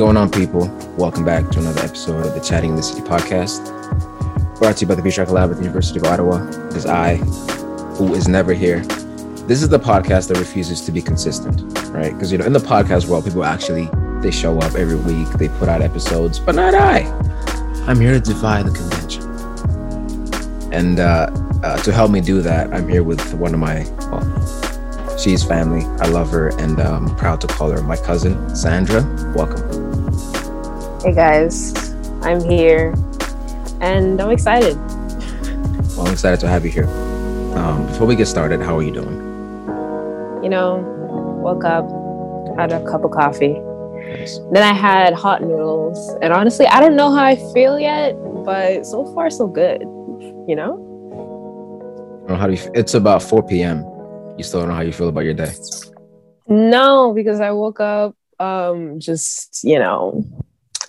Going on, people? Welcome back to another episode of the Chatting in the City podcast, brought to you by the Future Lab at the University of Ottawa. It is I, who is never here. This is the podcast that refuses to be consistent, right? Because you know, in the podcast world, people actually they show up every week, they put out episodes, but not I. I'm here to defy the convention. And uh, uh, to help me do that, I'm here with one of my well, She's family. I love her and I'm um, proud to call her my cousin, Sandra. Welcome. Hey guys, I'm here and I'm excited. Well, I'm excited to have you here. Um, before we get started, how are you doing? You know, woke up, had a cup of coffee. Nice. Then I had hot noodles. And honestly, I don't know how I feel yet, but so far, so good. You know? How do you? It's about 4 p.m you still don't know how you feel about your day? No, because I woke up um just, you know,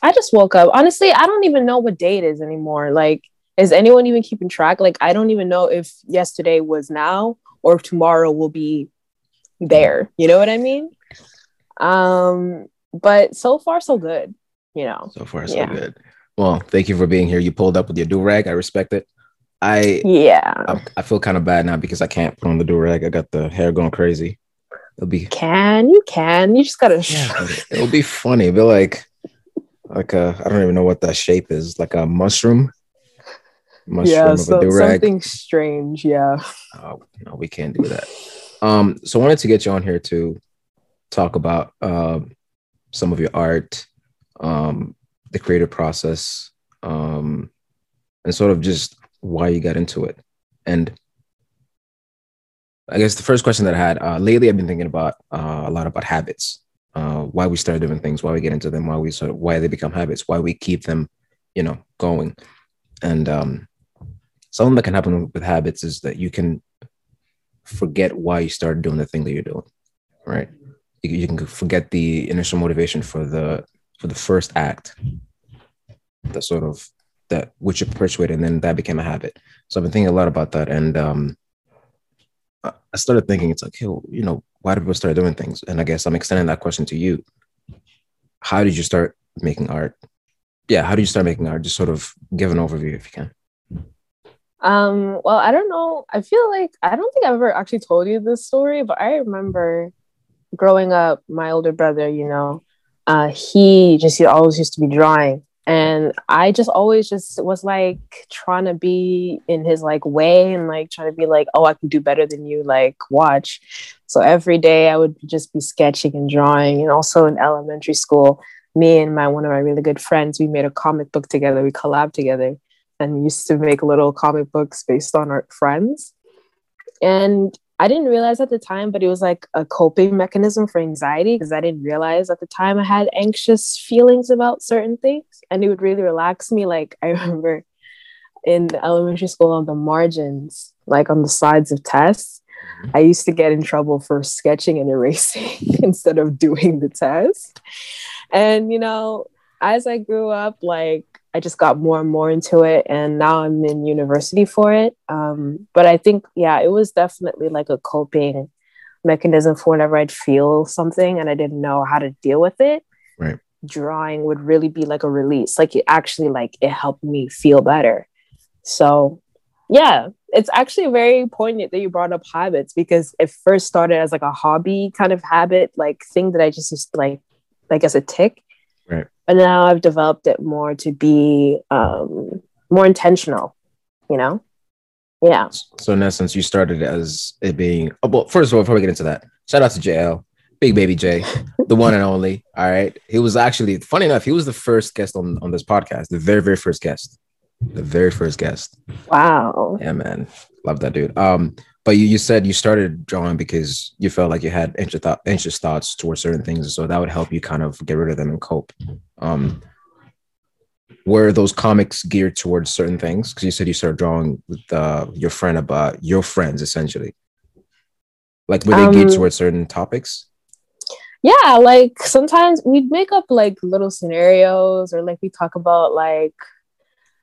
I just woke up. Honestly, I don't even know what day it is anymore. Like, is anyone even keeping track? Like, I don't even know if yesterday was now or if tomorrow will be there. You know what I mean? Um, but so far so good, you know. So far so yeah. good. Well, thank you for being here. You pulled up with your do rag. I respect it. I yeah. I, I feel kind of bad now because I can't put on the do rag. I got the hair going crazy. It'll be can you can you just gotta yeah, it'll be funny. Be like like a I don't even know what that shape is like a mushroom. Mushroom yeah, so, something strange. Yeah. Oh no, we can't do that. Um, so I wanted to get you on here to talk about uh, some of your art, um, the creative process, um, and sort of just why you got into it. And I guess the first question that I had uh, lately, I've been thinking about uh, a lot about habits, uh, why we start doing things, why we get into them, why we sort of why they become habits, why we keep them, you know, going. And um, something that can happen with habits is that you can forget why you started doing the thing that you're doing, right? You, you can forget the initial motivation for the for the first act, the sort of that which you persuaded, and then that became a habit. So I've been thinking a lot about that, and um, I started thinking, it's like, hey, you know, why do people start doing things? And I guess I'm extending that question to you. How did you start making art? Yeah, how did you start making art? Just sort of give an overview if you can. Um, well, I don't know. I feel like I don't think I've ever actually told you this story, but I remember growing up, my older brother, you know, uh, he just he always used to be drawing and i just always just was like trying to be in his like way and like trying to be like oh i can do better than you like watch. So every day i would just be sketching and drawing. And also in elementary school me and my one of my really good friends we made a comic book together. We collabed together and used to make little comic books based on our friends. And I didn't realize at the time, but it was like a coping mechanism for anxiety because I didn't realize at the time I had anxious feelings about certain things. And it would really relax me. Like I remember in elementary school on the margins, like on the sides of tests, mm-hmm. I used to get in trouble for sketching and erasing instead of doing the test. And, you know, as I grew up, like I just got more and more into it, and now I'm in university for it. Um, but I think, yeah, it was definitely like a coping mechanism for whenever I'd feel something and I didn't know how to deal with it. Right. Drawing would really be like a release. Like it actually, like it helped me feel better. So, yeah, it's actually very poignant that you brought up habits because it first started as like a hobby kind of habit, like thing that I just used to like, like as a tic. Right but now I've developed it more to be um, more intentional, you know? Yeah. So in essence, you started as it being, oh, well, first of all, before we get into that, shout out to JL, Big Baby J, the one and only. All right. He was actually, funny enough, he was the first guest on, on this podcast, the very, very first guest. The very first guest. Wow. Yeah, man. Love that dude. Um, but you, you said you started drawing because you felt like you had anxious, thought, anxious thoughts towards certain things so that would help you kind of get rid of them and cope. Um were those comics geared towards certain things? Because you said you started drawing with uh, your friend about your friends essentially. Like were they um, geared towards certain topics? Yeah like sometimes we'd make up like little scenarios or like we talk about like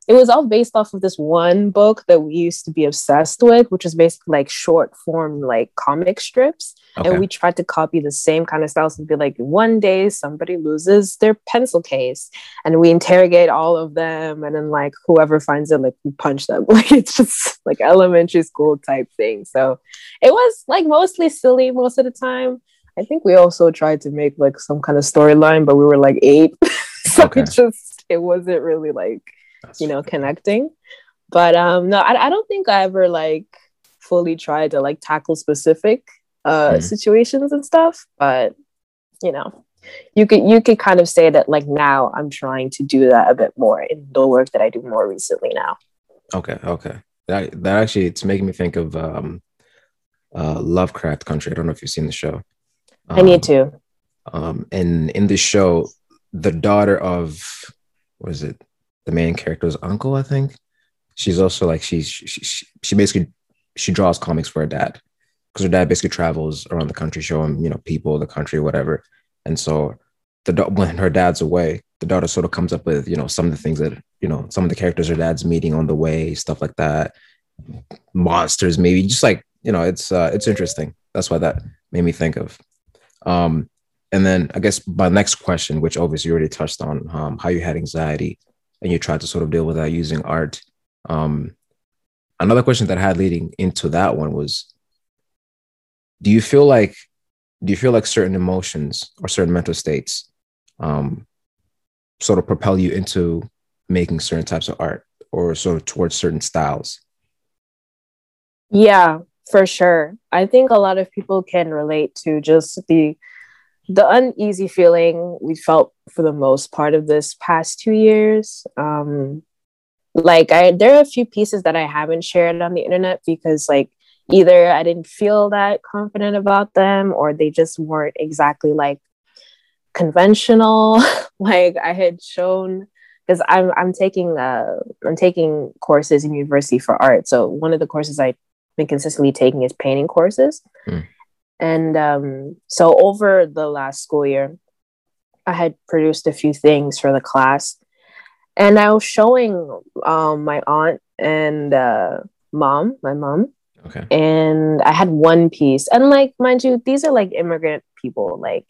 it was all based off of this one book that we used to be obsessed with, which is basically like short form like comic strips. Okay. And we tried to copy the same kind of styles and be like, one day somebody loses their pencil case, and we interrogate all of them, and then like whoever finds it, like we punch them. Like it's just like elementary school type thing. So it was like mostly silly most of the time. I think we also tried to make like some kind of storyline, but we were like eight. so okay. it just it wasn't really like That's you know connecting. But um no, I, I don't think I ever like fully tried to like tackle specific uh mm. situations and stuff. But you know, you could you could kind of say that like now I'm trying to do that a bit more in the work that I do more recently now. Okay, okay. That that actually it's making me think of um uh Lovecraft Country. I don't know if you've seen the show. Um, I need to. Um, and in this show, the daughter of was it the main character's uncle? I think. She's also like she's she, she, she basically she draws comics for her dad because her dad basically travels around the country showing you know people the country whatever. And so the when her dad's away the daughter sort of comes up with you know some of the things that you know some of the characters her dad's meeting on the way stuff like that. Monsters maybe just like you know it's uh it's interesting. That's why that made me think of. Um, and then I guess my next question, which obviously you already touched on, um, how you had anxiety and you tried to sort of deal with that using art. Um, another question that I had leading into that one was, do you feel like, do you feel like certain emotions or certain mental states um, sort of propel you into making certain types of art or sort of towards certain styles? Yeah, for sure. I think a lot of people can relate to just the the uneasy feeling we felt for the most part of this past two years. Um, like I, there are a few pieces that I haven't shared on the internet because like either I didn't feel that confident about them or they just weren't exactly like conventional. like I had shown because I'm I'm taking uh I'm taking courses in university for art. So one of the courses I've been consistently taking is painting courses. Mm. And um, so over the last school year, I had produced a few things for the class. And I was showing um, my aunt and uh, mom, my mom. Okay. And I had one piece. And like, mind you, these are like immigrant people. Like,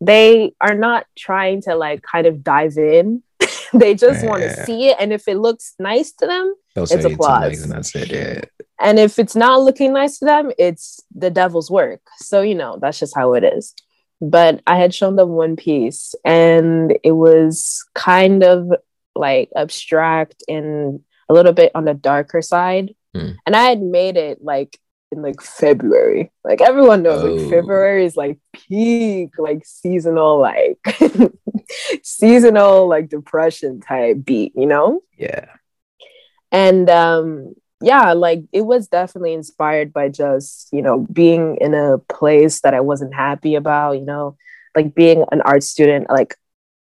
they are not trying to like kind of dive in. they just yeah. want to see it. And if it looks nice to them, They'll it's applause. and that's it. And if it's not looking nice to them it's the devil's work. So you know that's just how it is. But i had shown them one piece and it was kind of like abstract and a little bit on the darker side. Mm. and i had made it like in like february. Like everyone knows oh. like february is like peak like seasonal like seasonal like depression type beat you know? Yeah. And um yeah, like it was definitely inspired by just, you know, being in a place that I wasn't happy about, you know, like being an art student, like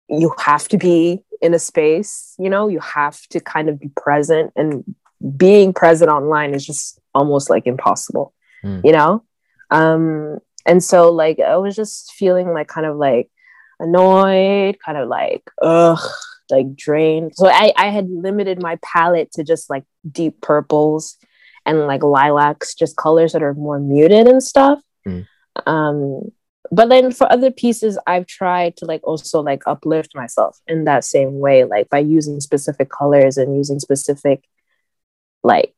you have to be in a space, you know, you have to kind of be present and being present online is just almost like impossible, mm. you know? Um, and so like I was just feeling like kind of like annoyed, kind of like, ugh, like drained. So I, I had limited my palette to just like deep purples and like lilacs, just colors that are more muted and stuff. Mm. Um, but then for other pieces, I've tried to like also like uplift myself in that same way, like by using specific colors and using specific like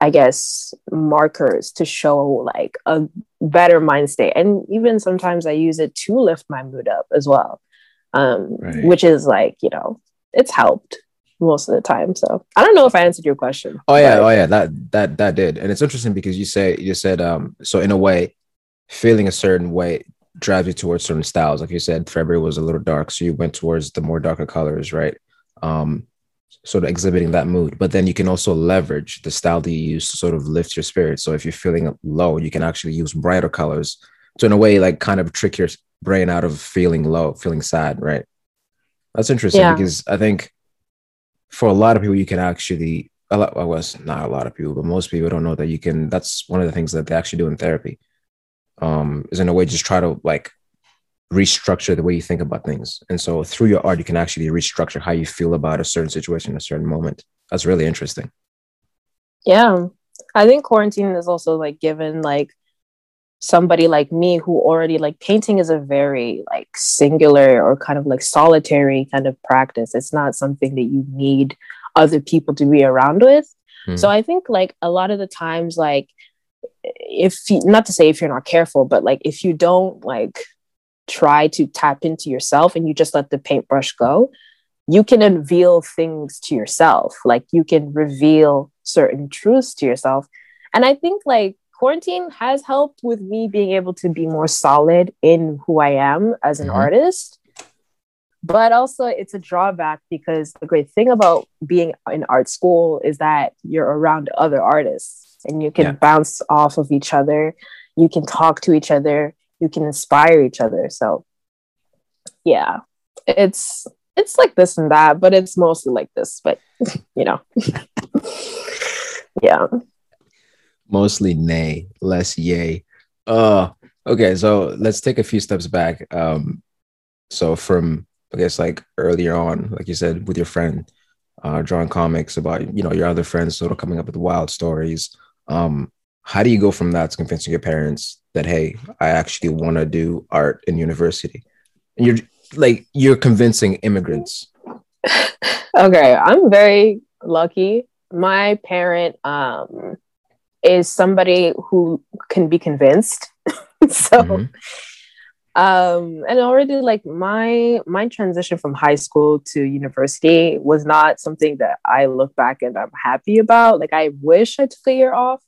I guess markers to show like a better mind state. And even sometimes I use it to lift my mood up as well. Um, right. which is like, you know, it's helped most of the time. So I don't know if I answered your question. Oh yeah, but... oh yeah, that that that did. And it's interesting because you say you said um so in a way, feeling a certain way drives you towards certain styles. Like you said, February was a little dark, so you went towards the more darker colors, right? Um sort of exhibiting that mood. But then you can also leverage the style that you use to sort of lift your spirit. So if you're feeling low, you can actually use brighter colors to in a way like kind of trick your brain out of feeling low, feeling sad, right? That's interesting yeah. because I think for a lot of people, you can actually, a lot, well, was not a lot of people, but most people don't know that you can, that's one of the things that they actually do in therapy. Um, is in a way just try to like restructure the way you think about things. And so through your art, you can actually restructure how you feel about a certain situation, a certain moment. That's really interesting. Yeah. I think quarantine is also like given like somebody like me who already like painting is a very like singular or kind of like solitary kind of practice. It's not something that you need other people to be around with. Mm. So I think like a lot of the times like if you, not to say if you're not careful, but like if you don't like try to tap into yourself and you just let the paintbrush go, you can unveil things to yourself. Like you can reveal certain truths to yourself. And I think like quarantine has helped with me being able to be more solid in who I am as an mm-hmm. artist. But also, it's a drawback because the great thing about being in art school is that you're around other artists and you can yeah. bounce off of each other. You can talk to each other. You can inspire each other. So, yeah, it's it's like this and that, but it's mostly like this. But you know, yeah, mostly nay, less yay. Uh, okay, so let's take a few steps back. Um, so from I guess like earlier on, like you said, with your friend, uh, drawing comics about you know your other friends sort of coming up with wild stories. Um, how do you go from that to convincing your parents that hey, I actually want to do art in university? And you're like you're convincing immigrants. okay, I'm very lucky. My parent um is somebody who can be convinced. so mm-hmm um and already like my my transition from high school to university was not something that i look back and i'm happy about like i wish i took a year off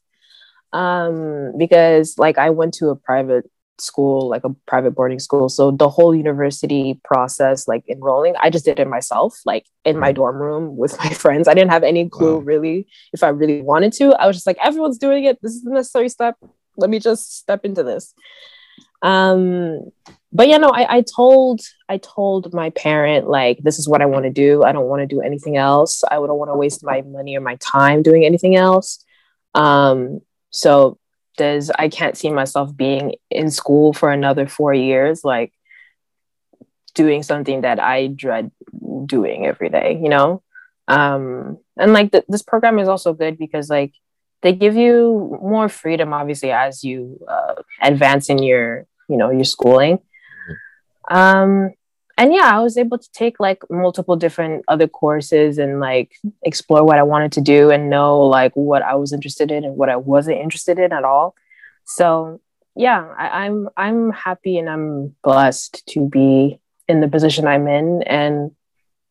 um because like i went to a private school like a private boarding school so the whole university process like enrolling i just did it myself like in my mm. dorm room with my friends i didn't have any clue wow. really if i really wanted to i was just like everyone's doing it this is the necessary step let me just step into this um, but yeah, no, I, I told I told my parent like this is what I want to do. I don't want to do anything else. I wouldn't want to waste my money or my time doing anything else. Um, so does I can't see myself being in school for another four years, like doing something that I dread doing every day, you know? Um, and like th- this program is also good because like they give you more freedom, obviously, as you uh, advance in your you know your schooling mm-hmm. um and yeah i was able to take like multiple different other courses and like explore what i wanted to do and know like what i was interested in and what i wasn't interested in at all. So yeah I, i'm i'm happy and i'm blessed to be in the position i'm in. And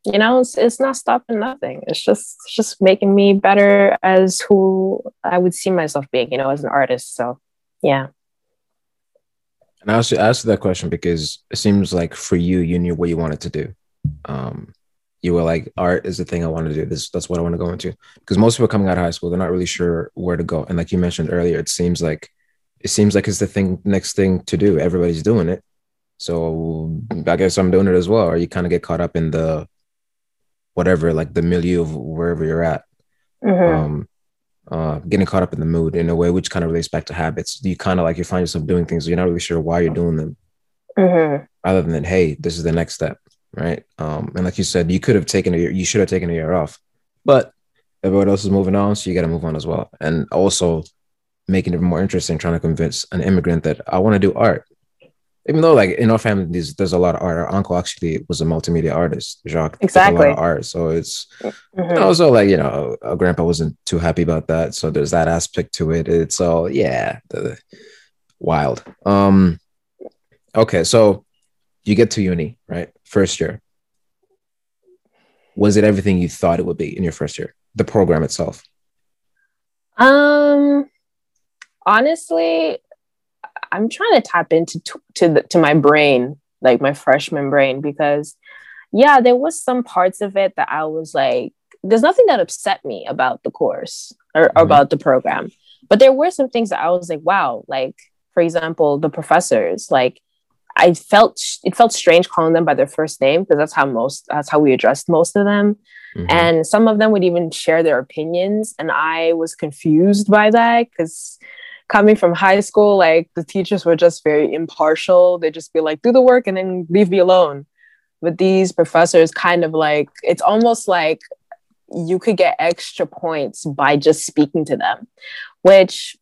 you know it's, it's not stopping nothing. It's just it's just making me better as who i would see myself being you know as an artist. So yeah and I asked, I asked that question because it seems like for you, you knew what you wanted to do. Um, you were like, art is the thing I want to do. This that's what I want to go into. Because most people coming out of high school, they're not really sure where to go. And like you mentioned earlier, it seems like it seems like it's the thing next thing to do. Everybody's doing it. So I guess I'm doing it as well. Or you kind of get caught up in the whatever, like the milieu of wherever you're at. Mm-hmm. Um, uh, getting caught up in the mood in a way which kind of relates back to habits. You kind of like you find yourself doing things you're not really sure why you're doing them, mm-hmm. rather than hey, this is the next step, right? Um, and like you said, you could have taken a year, you should have taken a year off, but everyone else is moving on, so you got to move on as well, and also making it more interesting, trying to convince an immigrant that I want to do art even though like in our family there's, there's a lot of art. Our uncle actually was a multimedia artist jacques. Exactly. art so it's mm-hmm. also like you know our grandpa wasn't too happy about that so there's that aspect to it. It's all yeah the, wild. Um okay so you get to uni right? First year. Was it everything you thought it would be in your first year? The program itself? Um honestly I'm trying to tap into to, to the to my brain, like my freshman brain, because yeah, there was some parts of it that I was like, there's nothing that upset me about the course or, mm-hmm. about the program, but there were some things that I was like, wow, like for example, the professors, like I felt it felt strange calling them by their first name because that's how most that's how we addressed most of them. Mm-hmm. And some of them would even share their opinions. And I was confused by that because coming from high school, like the teachers were just very impartial. They just be like, do the work and then leave me alone. But these professors kind of like, it's almost like you could get extra points by just speaking to them, which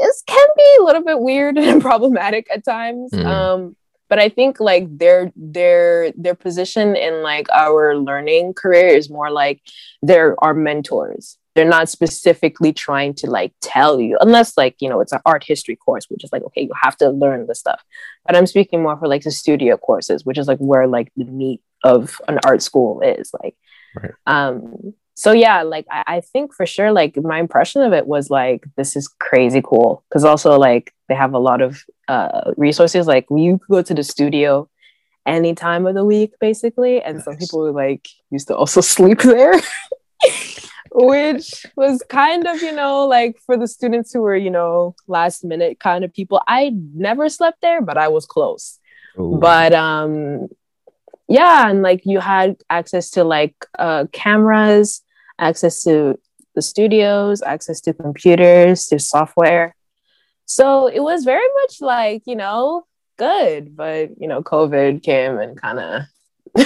is can be a little bit weird and problematic at times. Mm. Um, but I think like their their their position in like our learning career is more like they're our mentors. They're not specifically trying to like tell you, unless like you know it's an art history course, which is like okay, you have to learn the stuff. But I'm speaking more for like the studio courses, which is like where like the meat of an art school is like. Right. Um, so yeah like I, I, think for sure like my impression of it was like this is crazy cool because also like they have a lot of uh, resources like you could go to the studio any time of the week basically and nice. some people like used to also sleep there which was kind of you know like for the students who were you know last minute kind of people i never slept there but i was close Ooh. but um yeah and like you had access to like uh cameras access to the studios, access to computers, to software. So it was very much like, you know, good, but you know, COVID came and kind of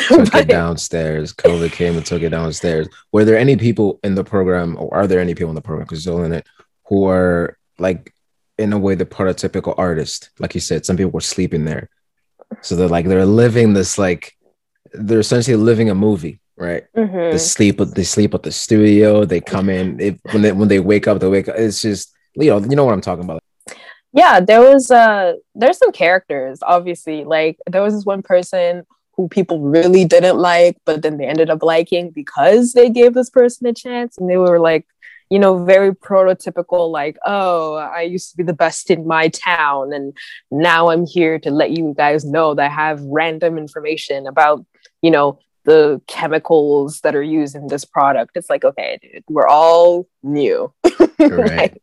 took it downstairs. COVID came and took it downstairs. Were there any people in the program, or are there any people in the program because still in it, who are like in a way the prototypical artist? Like you said, some people were sleeping there, so they're like they're living this like they're essentially living a movie right? Mm-hmm. They sleep they sleep at the studio. They come in if, when they when they wake up, they wake up. It's just you know you know what I'm talking about. Yeah, there was uh there's some characters obviously. Like there was this one person who people really didn't like, but then they ended up liking because they gave this person a chance, and they were like. You know, very prototypical, like, oh, I used to be the best in my town, and now I'm here to let you guys know that I have random information about, you know, the chemicals that are used in this product. It's like, okay, dude, we're all new. Right. like,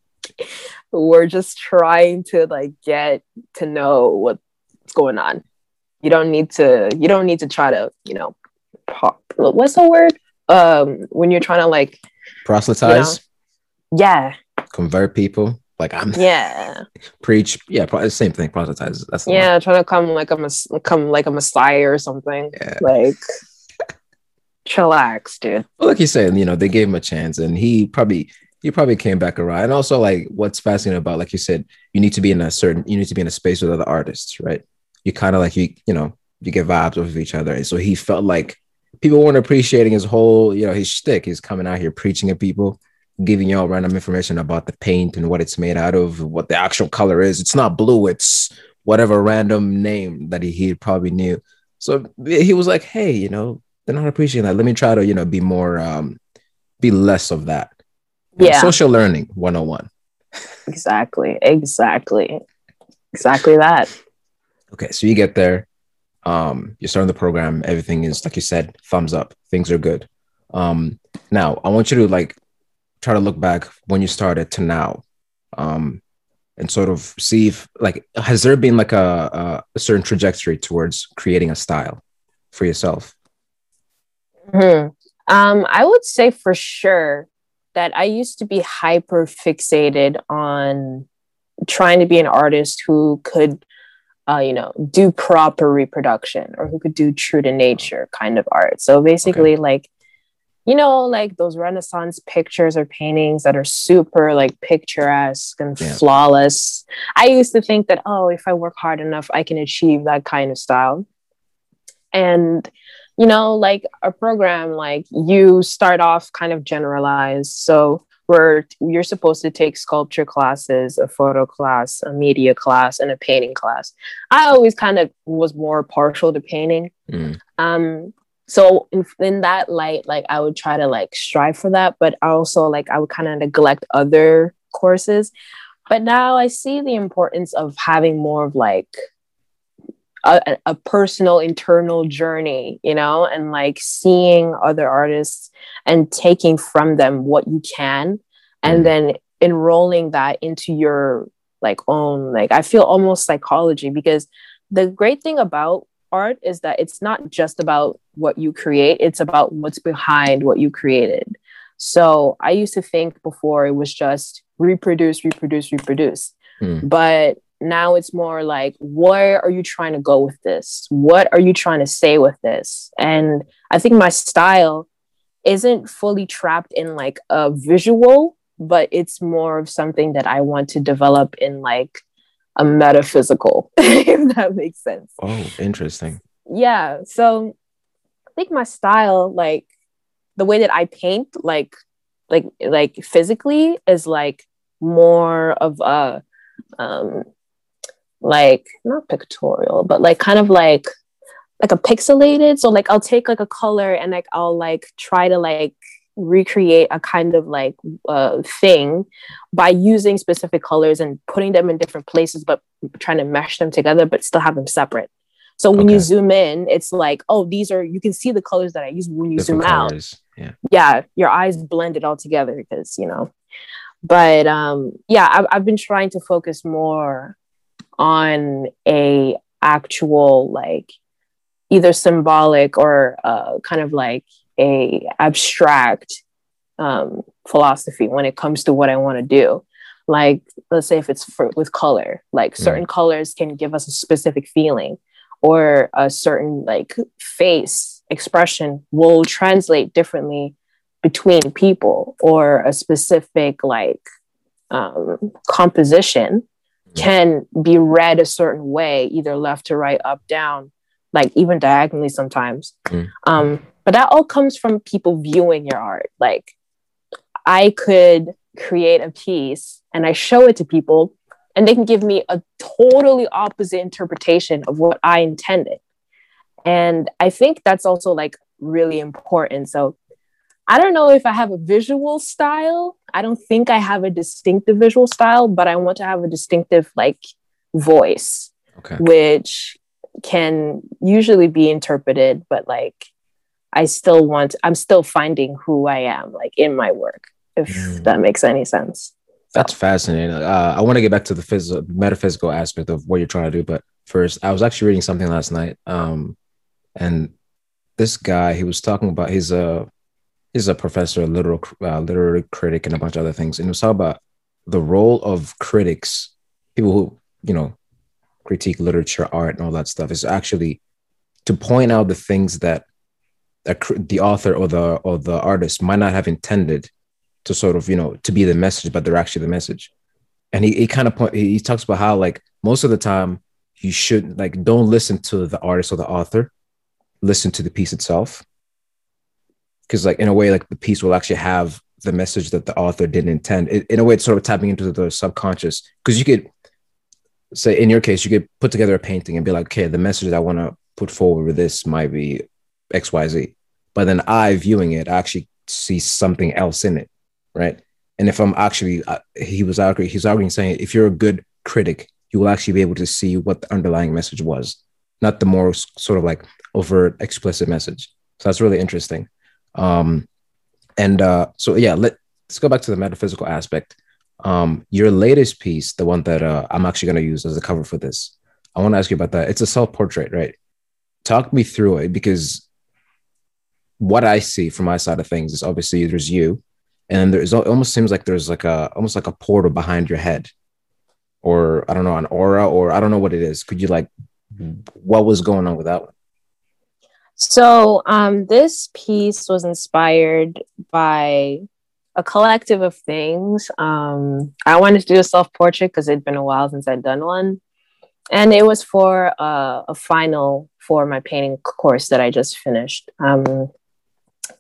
we're just trying to like get to know what's going on. You don't need to, you don't need to try to, you know, pop, what's the word? Um, when you're trying to like proselytize. You know, yeah. Convert people. Like I'm yeah preach yeah probably same thing proselytize that's yeah trying to come like a come like a messiah or something yeah. like chillax, dude. Well, like you said, you know, they gave him a chance and he probably he probably came back around. And also like what's fascinating about, like you said, you need to be in a certain you need to be in a space with other artists, right? You kind of like you, you know, you get vibes off of each other. And so he felt like people weren't appreciating his whole, you know, his shtick. He's coming out here preaching at people, giving y'all random information about the paint and what it's made out of, what the actual color is. It's not blue, it's whatever random name that he, he probably knew. So he was like, hey, you know, they're not appreciating that. Let me try to, you know, be more, um, be less of that. Yeah. Social learning 101. Exactly. Exactly. Exactly that. Okay. So you get there. Um, you're starting the program. Everything is, like you said, thumbs up. Things are good. Um, now I want you to like try to look back when you started to now. Um, and sort of see if like has there been like a, a certain trajectory towards creating a style for yourself Hmm. Um, I would say for sure that I used to be hyper fixated on trying to be an artist who could, uh, you know, do proper reproduction or who could do true to nature kind of art. So basically, okay. like, you know, like those Renaissance pictures or paintings that are super like picturesque and yeah. flawless. I used to think that, oh, if I work hard enough, I can achieve that kind of style. And you know, like a program, like you start off kind of generalized. So where you're supposed to take sculpture classes, a photo class, a media class, and a painting class. I always kind of was more partial to painting. Mm. Um, so in, in that light, like I would try to like strive for that, but also like I would kind of neglect other courses. But now I see the importance of having more of like a, a, personal internal journey you know and like seeing other artists and taking from them what you can and mm. then enrolling that into your like own like i feel almost psychology because the great thing about art is that it's not just about what you create it's about what's behind what you created so i used to think before it was just reproduce reproduce reproduce mm. but now it's more like where are you trying to go with this what are you trying to say with this and i think my style isn't fully trapped in like a visual, but it's more of something that I want to develop in like a metaphysical, if that makes sense. Oh, interesting. Yeah. So I think my style, like the way that I paint, like like like physically is like more of a um like not pictorial, but like kind of like like a pixelated. So like I'll take like a color and like I'll like try to like recreate a kind of like uh, thing by using specific colors and putting them in different places, but trying to mesh them together, but still have them separate. So when okay. you zoom in, it's like, oh, these are you can see the colors that I use when you different zoom colors. out. Yeah. yeah, your eyes blend it all together because you know. But um, yeah, I've, I've been trying to focus more on a actual like either symbolic or uh, kind of like a abstract um, philosophy when it comes to what I want to do. Like, let's say if it's for, with color, like certain mm. colors can give us a specific feeling, or a certain like face expression will translate differently between people, or a specific like um, composition can be read a certain way, either left to right, up, down, like even diagonally sometimes. Mm. Um, but that all comes from people viewing your art. Like I could create a piece and I show it to people and they can give me a totally opposite interpretation of what I intended. And I think that's also like really important. So I don't know if I have a visual style. I don't think I have a distinctive visual style, but I want to have a distinctive like voice, okay. which can usually be interpreted, but like I still want, I'm still finding who I am like in my work, if mm. that makes any sense. That's fascinating. Uh, I want to get back to the physical, metaphysical aspect of what you're trying to do, but first, I was actually reading something last night, um, and this guy he was talking about he's a he's a professor, a literal uh, literary critic, and a bunch of other things. And he was talking about the role of critics, people who you know critique literature, art, and all that stuff, is actually to point out the things that the author or the or the artist might not have intended to sort of you know to be the message, but they're actually the message. And he, he kind of point he talks about how like most of the time you should like don't listen to the artist or the author, listen to the piece itself because like in a way like the piece will actually have the message that the author didn't intend. It, in a way it's sort of tapping into the subconscious. Because you could say in your case you could put together a painting and be like okay the message that i want to put forward with this might be xyz but then i viewing it I actually see something else in it right? And if i'm actually uh, he was arguing he's arguing saying if you're a good critic you will actually be able to see what the underlying message was not the more sort of like overt explicit message. So that's really interesting um, and uh, so yeah, let, let's go back to the metaphysical aspect. Um, your latest piece, the one that uh, I'm actually going to use as a cover for this, I want to ask you about that. It's a self portrait, right? Talk me through it because what I see from my side of things is obviously there's you, and there's it almost seems like there's like a almost like a portal behind your head, or I don't know, an aura, or I don't know what it is. Could you like, what was going on with that one? So um, this piece was inspired by a collective of things. Um, I wanted to do a self portrait because it'd been a while since I'd done one, and it was for uh, a final for my painting course that I just finished. Um,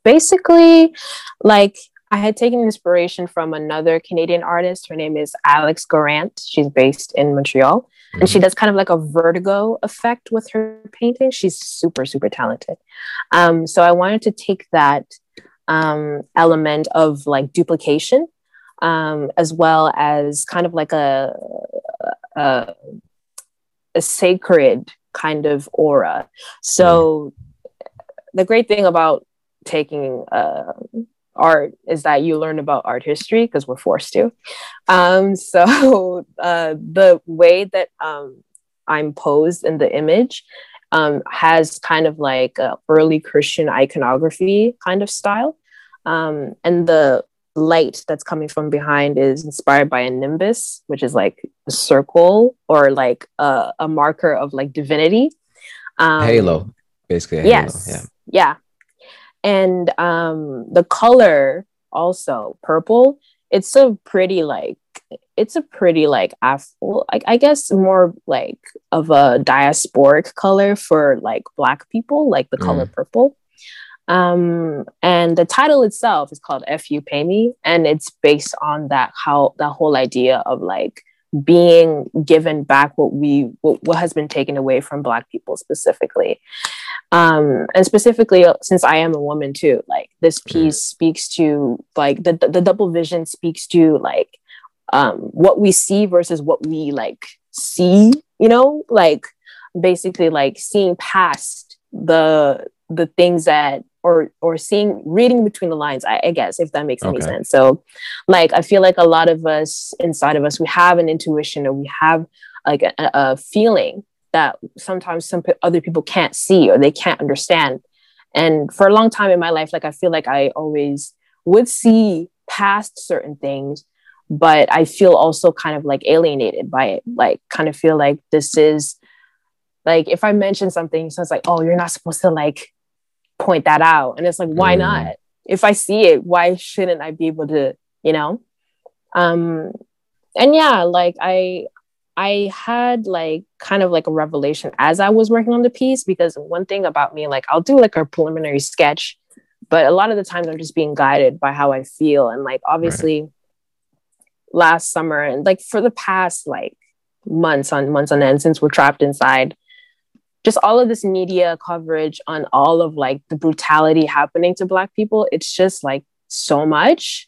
basically, like I had taken inspiration from another Canadian artist. Her name is Alex Garant. She's based in Montreal. Mm-hmm. And she mm-hmm. does kind of like a vertigo effect with her painting. She's super, super talented. Um, so I wanted to take that um, element of like duplication um, as well as kind of like a, a, a sacred kind of aura. So mm-hmm. the great thing about taking uh, art is that you learn about art history because we're forced to. Um, so uh, the way that um, I'm posed in the image um, has kind of like early Christian iconography kind of style. Um, and the light that's coming from behind is inspired by a nimbus, which is like a circle or like a, a marker of like divinity. Um, halo, basically. yes. Halo. Yeah. Yeah and um the color also purple it's a pretty like it's a pretty like af- well, I, I guess more like of a diasporic color for like black people like the color mm. purple um, and the title itself is called F You Pay Me. And it's based on that, how that whole idea of like being given back what we, what, what has been taken away from Black people specifically. Um, and specifically, uh, since I am a woman too, like this mm-hmm. piece speaks to like the, the double vision speaks to like um, what we see versus what we like see, you know, like basically like seeing past the the things that or or seeing reading between the lines I, I guess if that makes okay. any sense. So like i feel like a lot of us inside of us we have an intuition or we have like a, a feeling that sometimes some other people can't see or they can't understand. And for a long time in my life like i feel like i always would see past certain things but i feel also kind of like alienated by it. Like kind of feel like this is like if i mention something so it's like oh you're not supposed to like point that out and it's like why mm. not if i see it why shouldn't i be able to you know um and yeah like i i had like kind of like a revelation as i was working on the piece because one thing about me like i'll do like a preliminary sketch but a lot of the times i'm just being guided by how i feel and like obviously right. last summer and like for the past like months on months on end since we're trapped inside just all of this media coverage on all of like the brutality happening to black people it's just like so much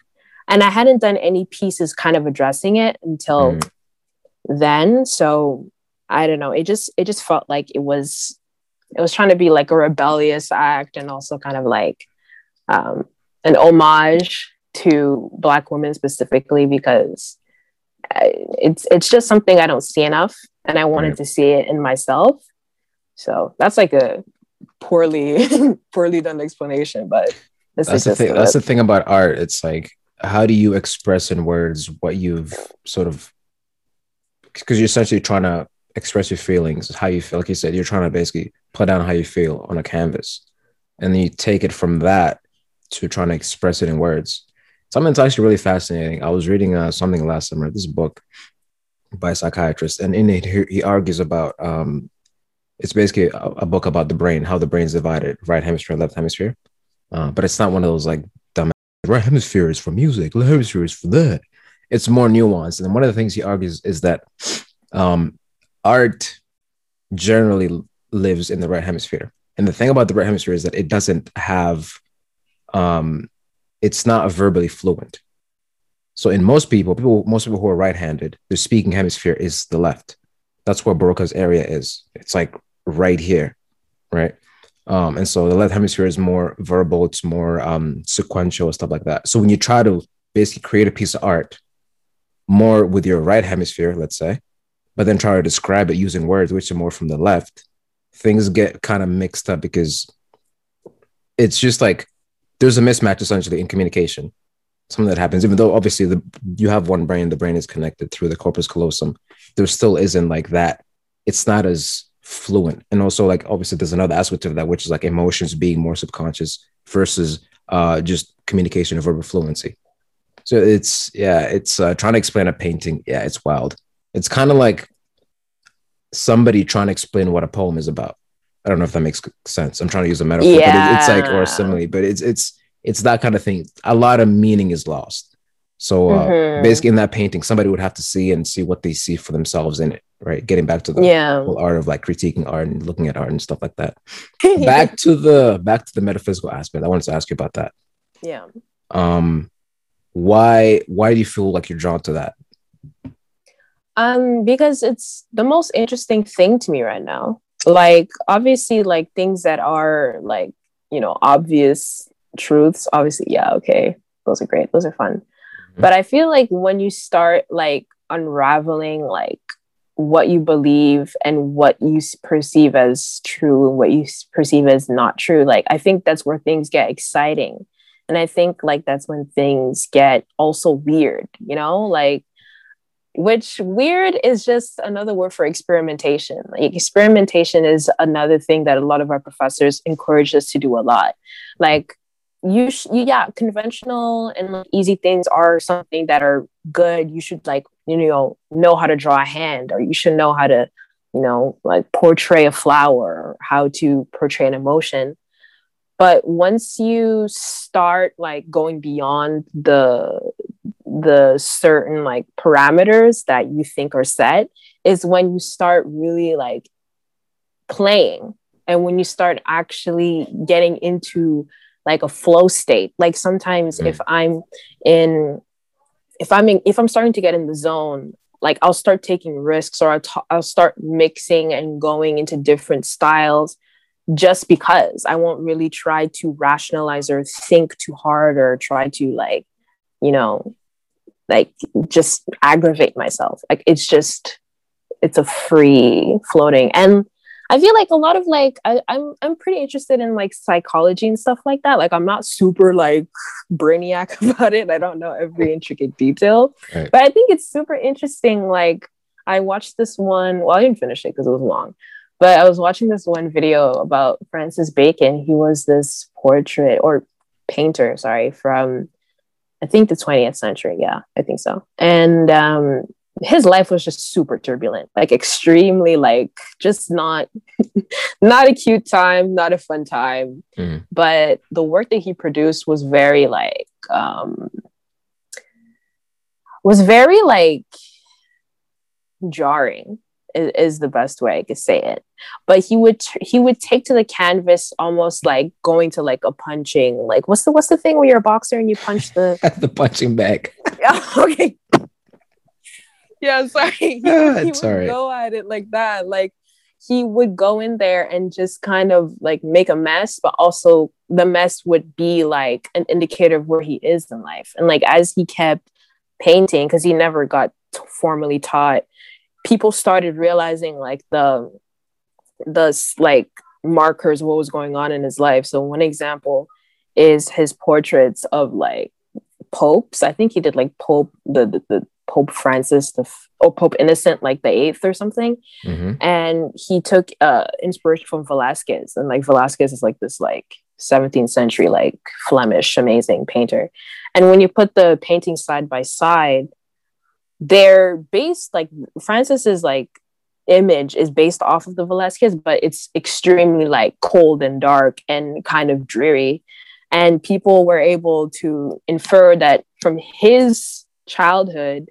and i hadn't done any pieces kind of addressing it until mm. then so i don't know it just it just felt like it was it was trying to be like a rebellious act and also kind of like um, an homage to black women specifically because I, it's it's just something i don't see enough and i wanted right. to see it in myself so that's like a poorly poorly done explanation, but that's the thing. That's the thing about art. It's like how do you express in words what you've sort of because you're essentially trying to express your feelings, how you feel. Like you said, you're trying to basically put down how you feel on a canvas, and then you take it from that to trying to express it in words. Something that's actually really fascinating. I was reading uh, something last summer. This book by a psychiatrist, and in it he, he argues about um, it's basically a, a, book about the brain, how the brain's divided, right hemisphere, left hemisphere. Uh, but it's not one of those like dumb right hemisphere is for music, left hemisphere is for that. It's more nuanced. And one of the things he argues is that um, art generally lives in the right hemisphere. And the thing about the right hemisphere is that it doesn't have, um, it's not verbally fluent. So in most people, people, most people who are right-handed, their speaking hemisphere is the left. That's where Broca's area is. It's like right here, right? Um, and so the left hemisphere is more verbal, it's more um, sequential, stuff like that. So when you try to basically create a piece of art more with your right hemisphere, let's say, but then try to describe it using words which are more from the left, things get kind of mixed up because it's just like there's a mismatch essentially in communication. Something that happens, even though obviously the you have one brain, the brain is connected through the corpus callosum. There still isn't like that. It's not as fluent. And also like obviously there's another aspect of that which is like emotions being more subconscious versus uh just communication and verbal fluency. So it's yeah it's uh, trying to explain a painting yeah it's wild. It's kind of like somebody trying to explain what a poem is about. I don't know if that makes sense. I'm trying to use a metaphor yeah. but it, it's like or a simile but it's it's it's that kind of thing. A lot of meaning is lost so uh, mm-hmm. basically, in that painting, somebody would have to see and see what they see for themselves in it, right? Getting back to the yeah. whole art of like critiquing art and looking at art and stuff like that. back to the back to the metaphysical aspect. I wanted to ask you about that. Yeah. Um, why why do you feel like you're drawn to that? Um, because it's the most interesting thing to me right now. Like obviously, like things that are like you know obvious truths. Obviously, yeah, okay, those are great. Those are fun Mm-hmm. but I feel like when you start like unraveling like what you believe and what you perceive as true and what you perceive as not true, like I think that's where things get exciting. And I think like that's when things get also weird, you know, like which weird is just another word for experimentation. Like experimentation is another thing that a lot of our professors encourage us to do a lot. Like you, sh- you yeah conventional and like easy things are something that are good. You should like you know know how to draw a hand or you should know how to you know like portray a flower or how to portray an emotion. But once you start like going beyond the the certain like parameters that you think are set is when you start really like playing. And when you start actually getting into like a flow state. Like sometimes mm. if i'm in if i'm in if i'm starting to get in the zone like i'll start taking risks or I'll, t- I'll start mixing and going into different styles just because i won't really try to rationalize or think too hard or try to like you know like just aggravate myself. Like it's just it's a free floating. And I feel like a lot of like I, am I'm, I'm pretty interested in like psychology and stuff like that. Like I'm not super like brainiac about it. I don't know every intricate detail, right. but I think it's super interesting. Like I watched this one. Well, I didn't finish it because it was long, but I was watching this one video about Francis Bacon. He was this portrait or painter, sorry, from I think the 20th century. Yeah, I think so. And um, his life was just super turbulent like extremely like just not not a cute time not a fun time. Mm. but the work that he produced was very like um was very like jarring is, is the best way i could say it. But he would he would take to the canvas almost like going to like a punching like what's the what's the thing where you're a boxer and you punch the the punching bag. Okay yeah, sorry. He, ah, he would right. go at it like that. Like he would go in there and just kind of like make a mess, but also the mess would be like an indicator of where he is in life. And like as he kept painting, because he never got t- formally taught, people started realizing like the the like markers what was going on in his life. So one example is his portraits of like popes. I think he did like Pope the the, the Pope Francis the or Pope Innocent like the eighth or something, mm-hmm. and he took uh, inspiration from Velasquez, and like Velasquez is like this like 17th century like Flemish amazing painter, and when you put the paintings side by side, they're based like Francis's like image is based off of the Velasquez, but it's extremely like cold and dark and kind of dreary. And people were able to infer that from his childhood,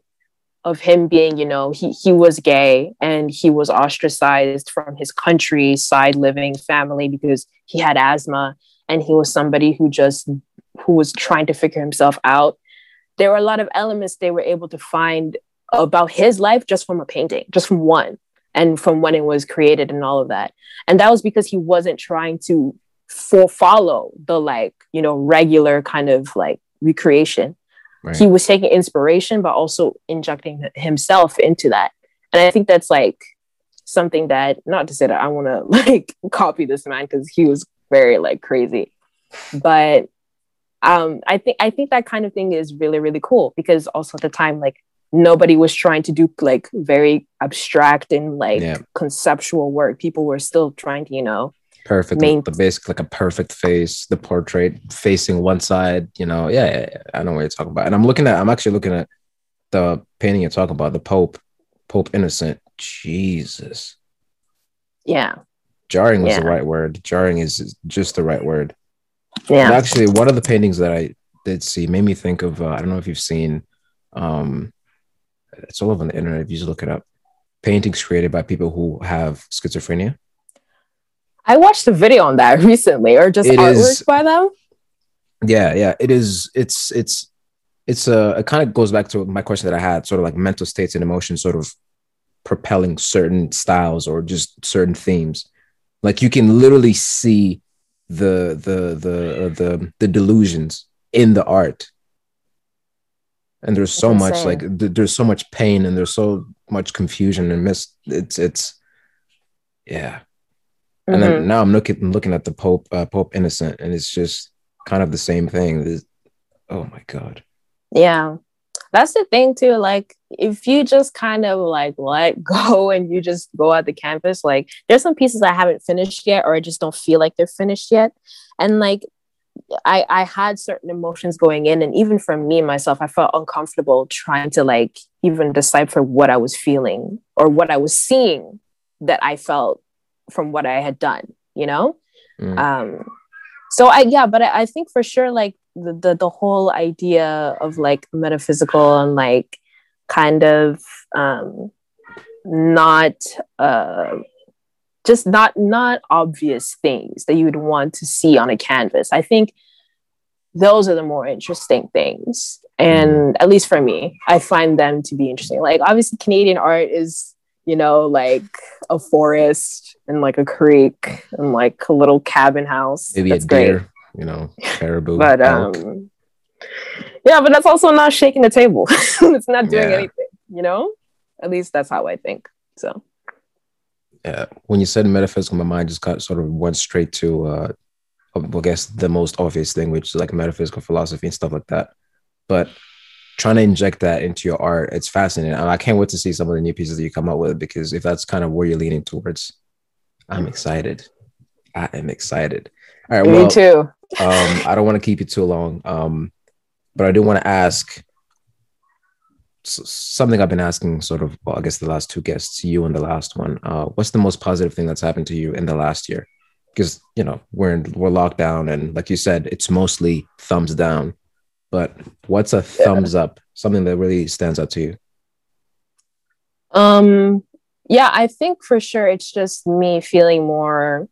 of him being, you know, he, he was gay and he was ostracized from his countryside living family because he had asthma and he was somebody who just who was trying to figure himself out. There were a lot of elements they were able to find about his life just from a painting, just from one, and from when it was created and all of that. And that was because he wasn't trying to for follow the like, you know, regular kind of like recreation Right. He was taking inspiration, but also injecting himself into that. And I think that's like something that, not to say that I want to like copy this man because he was very like crazy, but um, I think I think that kind of thing is really really cool because also at the time like nobody was trying to do like very abstract and like yeah. conceptual work. People were still trying to you know perfect. Main- the basic like a perfect face the portrait facing one side you know yeah, yeah, yeah, i know what you're talking about. And i'm looking at i'm actually looking at the painting you're talking about the pope pope innocent. Jesus. Yeah. Jarring was yeah. the right word. Jarring is just the right word. Yeah. And actually one of the paintings that i did see made me think of uh, i don't know if you've seen um it's all over the internet if you just look it up. Paintings created by people who have schizophrenia I watched a video on that recently, or just it artwork is, by them. Yeah, yeah, it is. It's it's it's a. It kind of goes back to my question that I had, sort of like mental states and emotions, sort of propelling certain styles or just certain themes. Like you can literally see the the the uh, the the delusions in the art and there's so much like th- there's so much pain and there's so much confusion and mis it's it's yeah and mm-hmm. then now I'm looking looking at the Pope uh, Pope Innocent, and it's just kind of the same thing. Oh my god. Yeah, that's the thing too. Like if you just kind of like let go and you just go at the campus, like there's some pieces I haven't finished yet, or I just don't feel like they're finished yet, and like I, I had certain emotions going in and even for me myself i felt uncomfortable trying to like even decipher what i was feeling or what i was seeing that i felt from what i had done you know mm. um so i yeah but I, I think for sure like the, the the whole idea of like metaphysical and like kind of um not uh just not not obvious things that you would want to see on a canvas i think those are the more interesting things and mm. at least for me i find them to be interesting like obviously canadian art is you know like a forest and like a creek and like a little cabin house maybe that's a deer great. you know caribou but um yeah but that's also not shaking the table it's not doing yeah. anything you know at least that's how i think so yeah, when you said metaphysical, my mind just got sort of went straight to, uh, I guess, the most obvious thing, which is like metaphysical philosophy and stuff like that. But trying to inject that into your art, it's fascinating. And I can't wait to see some of the new pieces that you come up with because if that's kind of where you're leaning towards, I'm excited. I am excited. All right. Me well, too. um, I don't want to keep you too long. Um, but I do want to ask something I've been asking sort of, well, I guess the last two guests, you and the last one. Uh, what's the most positive thing that's happened to you in the last year? Because you know we're in, we're locked down, and like you said, it's mostly thumbs down. But what's a thumbs yeah. up? Something that really stands out to you? Um, yeah, I think for sure it's just me feeling more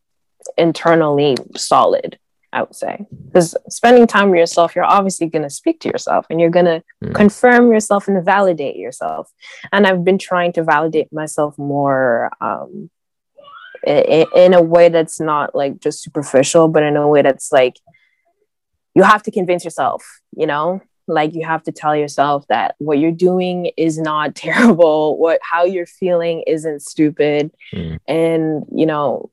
internally solid I would say. Because spending time with yourself, you're obviously going to speak to yourself and you're going to mm. confirm yourself and validate yourself. And I've been trying to validate myself more um, in, in a way that's not like just superficial, but in a way that's like you have to convince yourself, you know? Like you have to tell yourself that what you're doing is not terrible, what how you're feeling isn't stupid. Mm. And you know,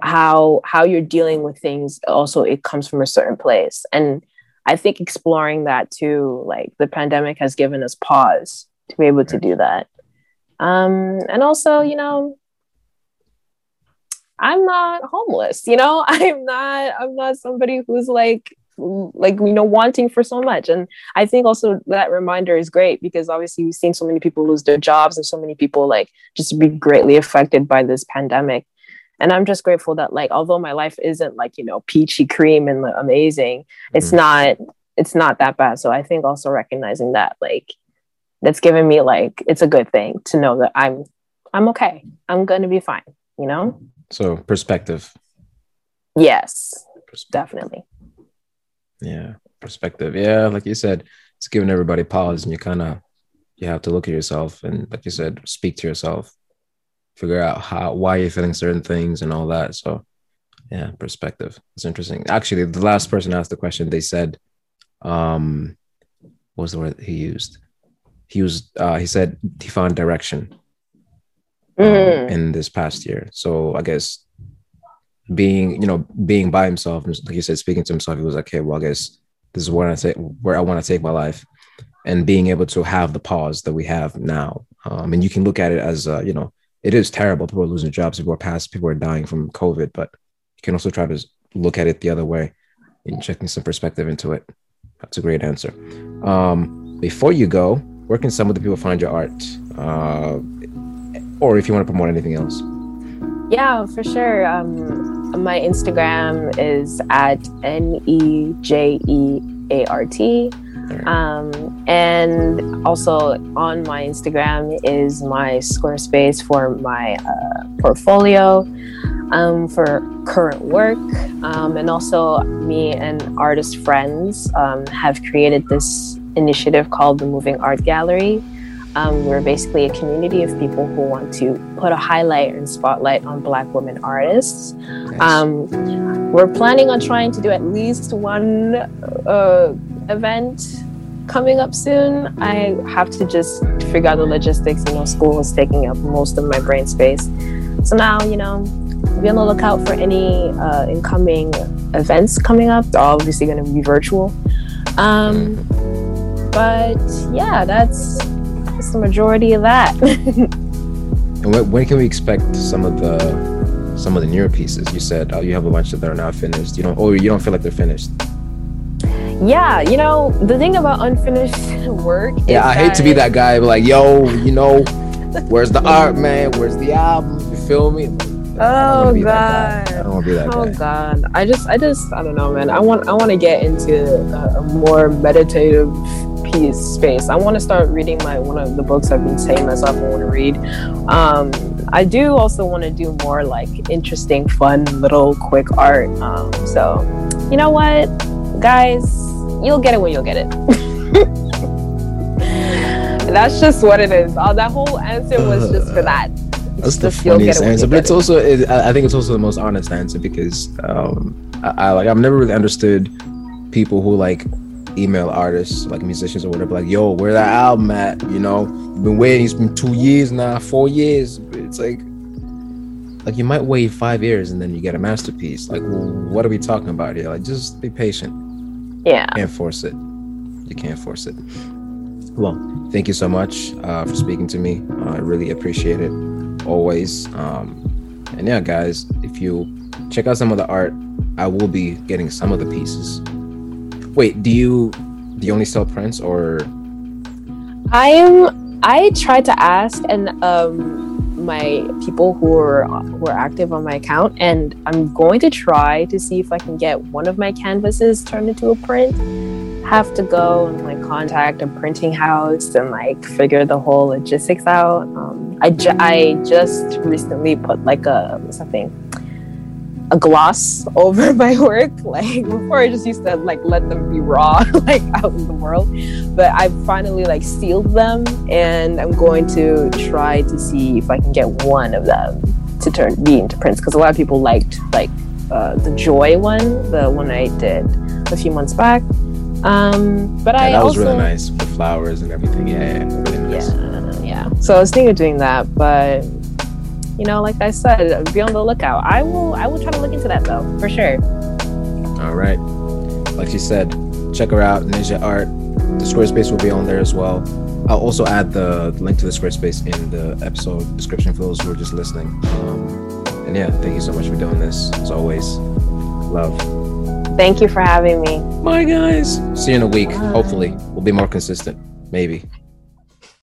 how how you're dealing with things also it comes from a certain place and i think exploring that too like the pandemic has given us pause to be able to do that um and also you know i'm not homeless you know i'm not i'm not somebody who's like like you know wanting for so much. And i think also that reminder is great because obviously we've seen so many people lose their jobs and so many people like just be greatly affected by this pandemic. And i'm just grateful that like although my life isn't like you know peachy cream and amazing mm-hmm. it's not it's not that bad. So i think also recognizing that like that's given me like it's a good thing to know that i'm i'm okay. I'm gonna be fine you know? So perspective. Yes perspective. definitely yeah perspective yeah like you said it's giving everybody pause and you kind of you have to look at yourself and like you said speak to yourself figure out how why you're feeling certain things and all that. So yeah, perspective. It's interesting. Actually, the last person asked the question, they said, um, what was the word he used? He used uh, he said he found direction um, mm. in this past year. So I guess being, you know, being by himself, like you said, speaking to himself, he was like, okay, well, I guess this is where I say where I want to take my life, and being able to have the pause that we have now. Um, and you can look at it as, uh, you know, it is terrible. People are losing jobs. People are past. People are dying from COVID. But you can also try to look at it the other way and checking some perspective into it. That's a great answer. Um, before you go, where can some of the people find your art? Uh, or if you want to promote anything else. Yeah, for sure. Um, my Instagram is at N E J E A R T. Um, and also on my Instagram is my Squarespace for my uh, portfolio um, for current work. Um, and also, me and artist friends um, have created this initiative called the Moving Art Gallery. Um, we're basically a community of people who want to put a highlight and spotlight on Black women artists. Nice. Um, we're planning on trying to do at least one uh, event coming up soon. I have to just figure out the logistics. You know, school is taking up most of my brain space. So now, you know, be on the lookout for any uh, incoming events coming up. They're obviously going to be virtual. Um, but yeah, that's, that's the majority of that. and when, when can we expect some of the some of the newer pieces. You said oh, you have a bunch that are not finished. You don't, or you don't feel like they're finished. Yeah, you know the thing about unfinished work. Yeah, I hate to be that guy, but like, yo, you know, where's the art, man? Where's the album? You feel me? Oh god. I don't want to be that guy. oh guy. god. I just I just I don't know, man. I want I want to get into a, a more meditative peace space. I want to start reading my one of the books I've been saying myself I want to read. Um, I do also want to do more like interesting, fun, little, quick art. Um, so, you know what, guys, you'll get it when you'll get it. That's just what it is. Uh, that whole answer was just for that. That's the funniest answer, but it's it. also it, I think it's also the most honest answer because um, I, I like I've never really understood people who like email artists like musicians or whatever like yo where that album at? You know you've been waiting it's been two years now four years. It's like like you might wait five years and then you get a masterpiece. Like well, what are we talking about here? Like just be patient. Yeah. You can't force it. You can't force it. Well thank you so much uh, for speaking to me. Uh, i really appreciate it always. Um, and yeah guys if you check out some of the art i will be getting some of the pieces wait do you do you only sell prints or? I'm i tried to ask and um my people who are who are active on my account and i'm going to try to see if i can get one of my canvases turned into a print. Have to go and like contact a printing house and like figure the whole logistics out. Um, I, ju- I just recently put like a something a gloss over my work. Like before, I just used to like let them be raw, like out in the world. But I finally like sealed them, and I'm going to try to see if I can get one of them to turn be into prints because a lot of people liked like uh, the Joy one, the one I did a few months back. Um, but yeah, I that also, was really nice with flowers and everything. Yeah, yeah, really nice. yeah, yeah. So I was thinking of doing that, but you know, like I said, be on the lookout. I will I will try to look into that though, for sure. All right. Like she said, check her out, Ninja Art. The Squarespace will be on there as well. I'll also add the link to the Squarespace in the episode description for those who are just listening. Um, and yeah, thank you so much for doing this. As always, love. Thank you for having me. Bye, guys. See you in a week. Hopefully, we'll be more consistent. Maybe.